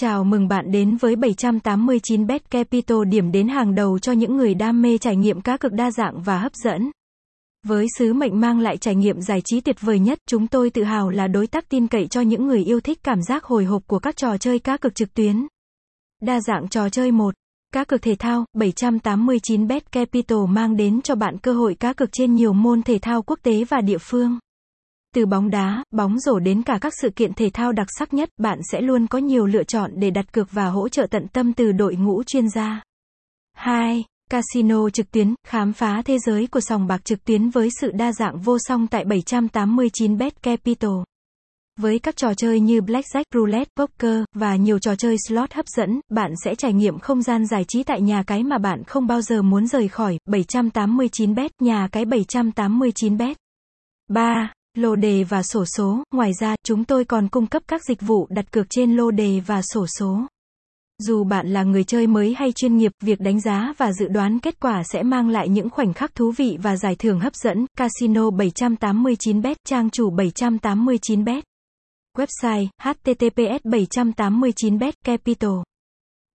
Chào mừng bạn đến với 789bet Capital điểm đến hàng đầu cho những người đam mê trải nghiệm cá cực đa dạng và hấp dẫn. Với sứ mệnh mang lại trải nghiệm giải trí tuyệt vời nhất, chúng tôi tự hào là đối tác tin cậy cho những người yêu thích cảm giác hồi hộp của các trò chơi cá cực trực tuyến. Đa dạng trò chơi 1. Cá cược thể thao, 789bet Capital mang đến cho bạn cơ hội cá cược trên nhiều môn thể thao quốc tế và địa phương. Từ bóng đá, bóng rổ đến cả các sự kiện thể thao đặc sắc nhất, bạn sẽ luôn có nhiều lựa chọn để đặt cược và hỗ trợ tận tâm từ đội ngũ chuyên gia. 2. Casino trực tuyến, khám phá thế giới của sòng bạc trực tuyến với sự đa dạng vô song tại 789bet Capital. Với các trò chơi như Blackjack, Roulette, Poker, và nhiều trò chơi slot hấp dẫn, bạn sẽ trải nghiệm không gian giải trí tại nhà cái mà bạn không bao giờ muốn rời khỏi. 789bet, nhà cái 789bet. 3 lô đề và sổ số. Ngoài ra, chúng tôi còn cung cấp các dịch vụ đặt cược trên lô đề và sổ số. Dù bạn là người chơi mới hay chuyên nghiệp, việc đánh giá và dự đoán kết quả sẽ mang lại những khoảnh khắc thú vị và giải thưởng hấp dẫn. Casino 789bet, trang chủ 789bet. Website: https 789bet capital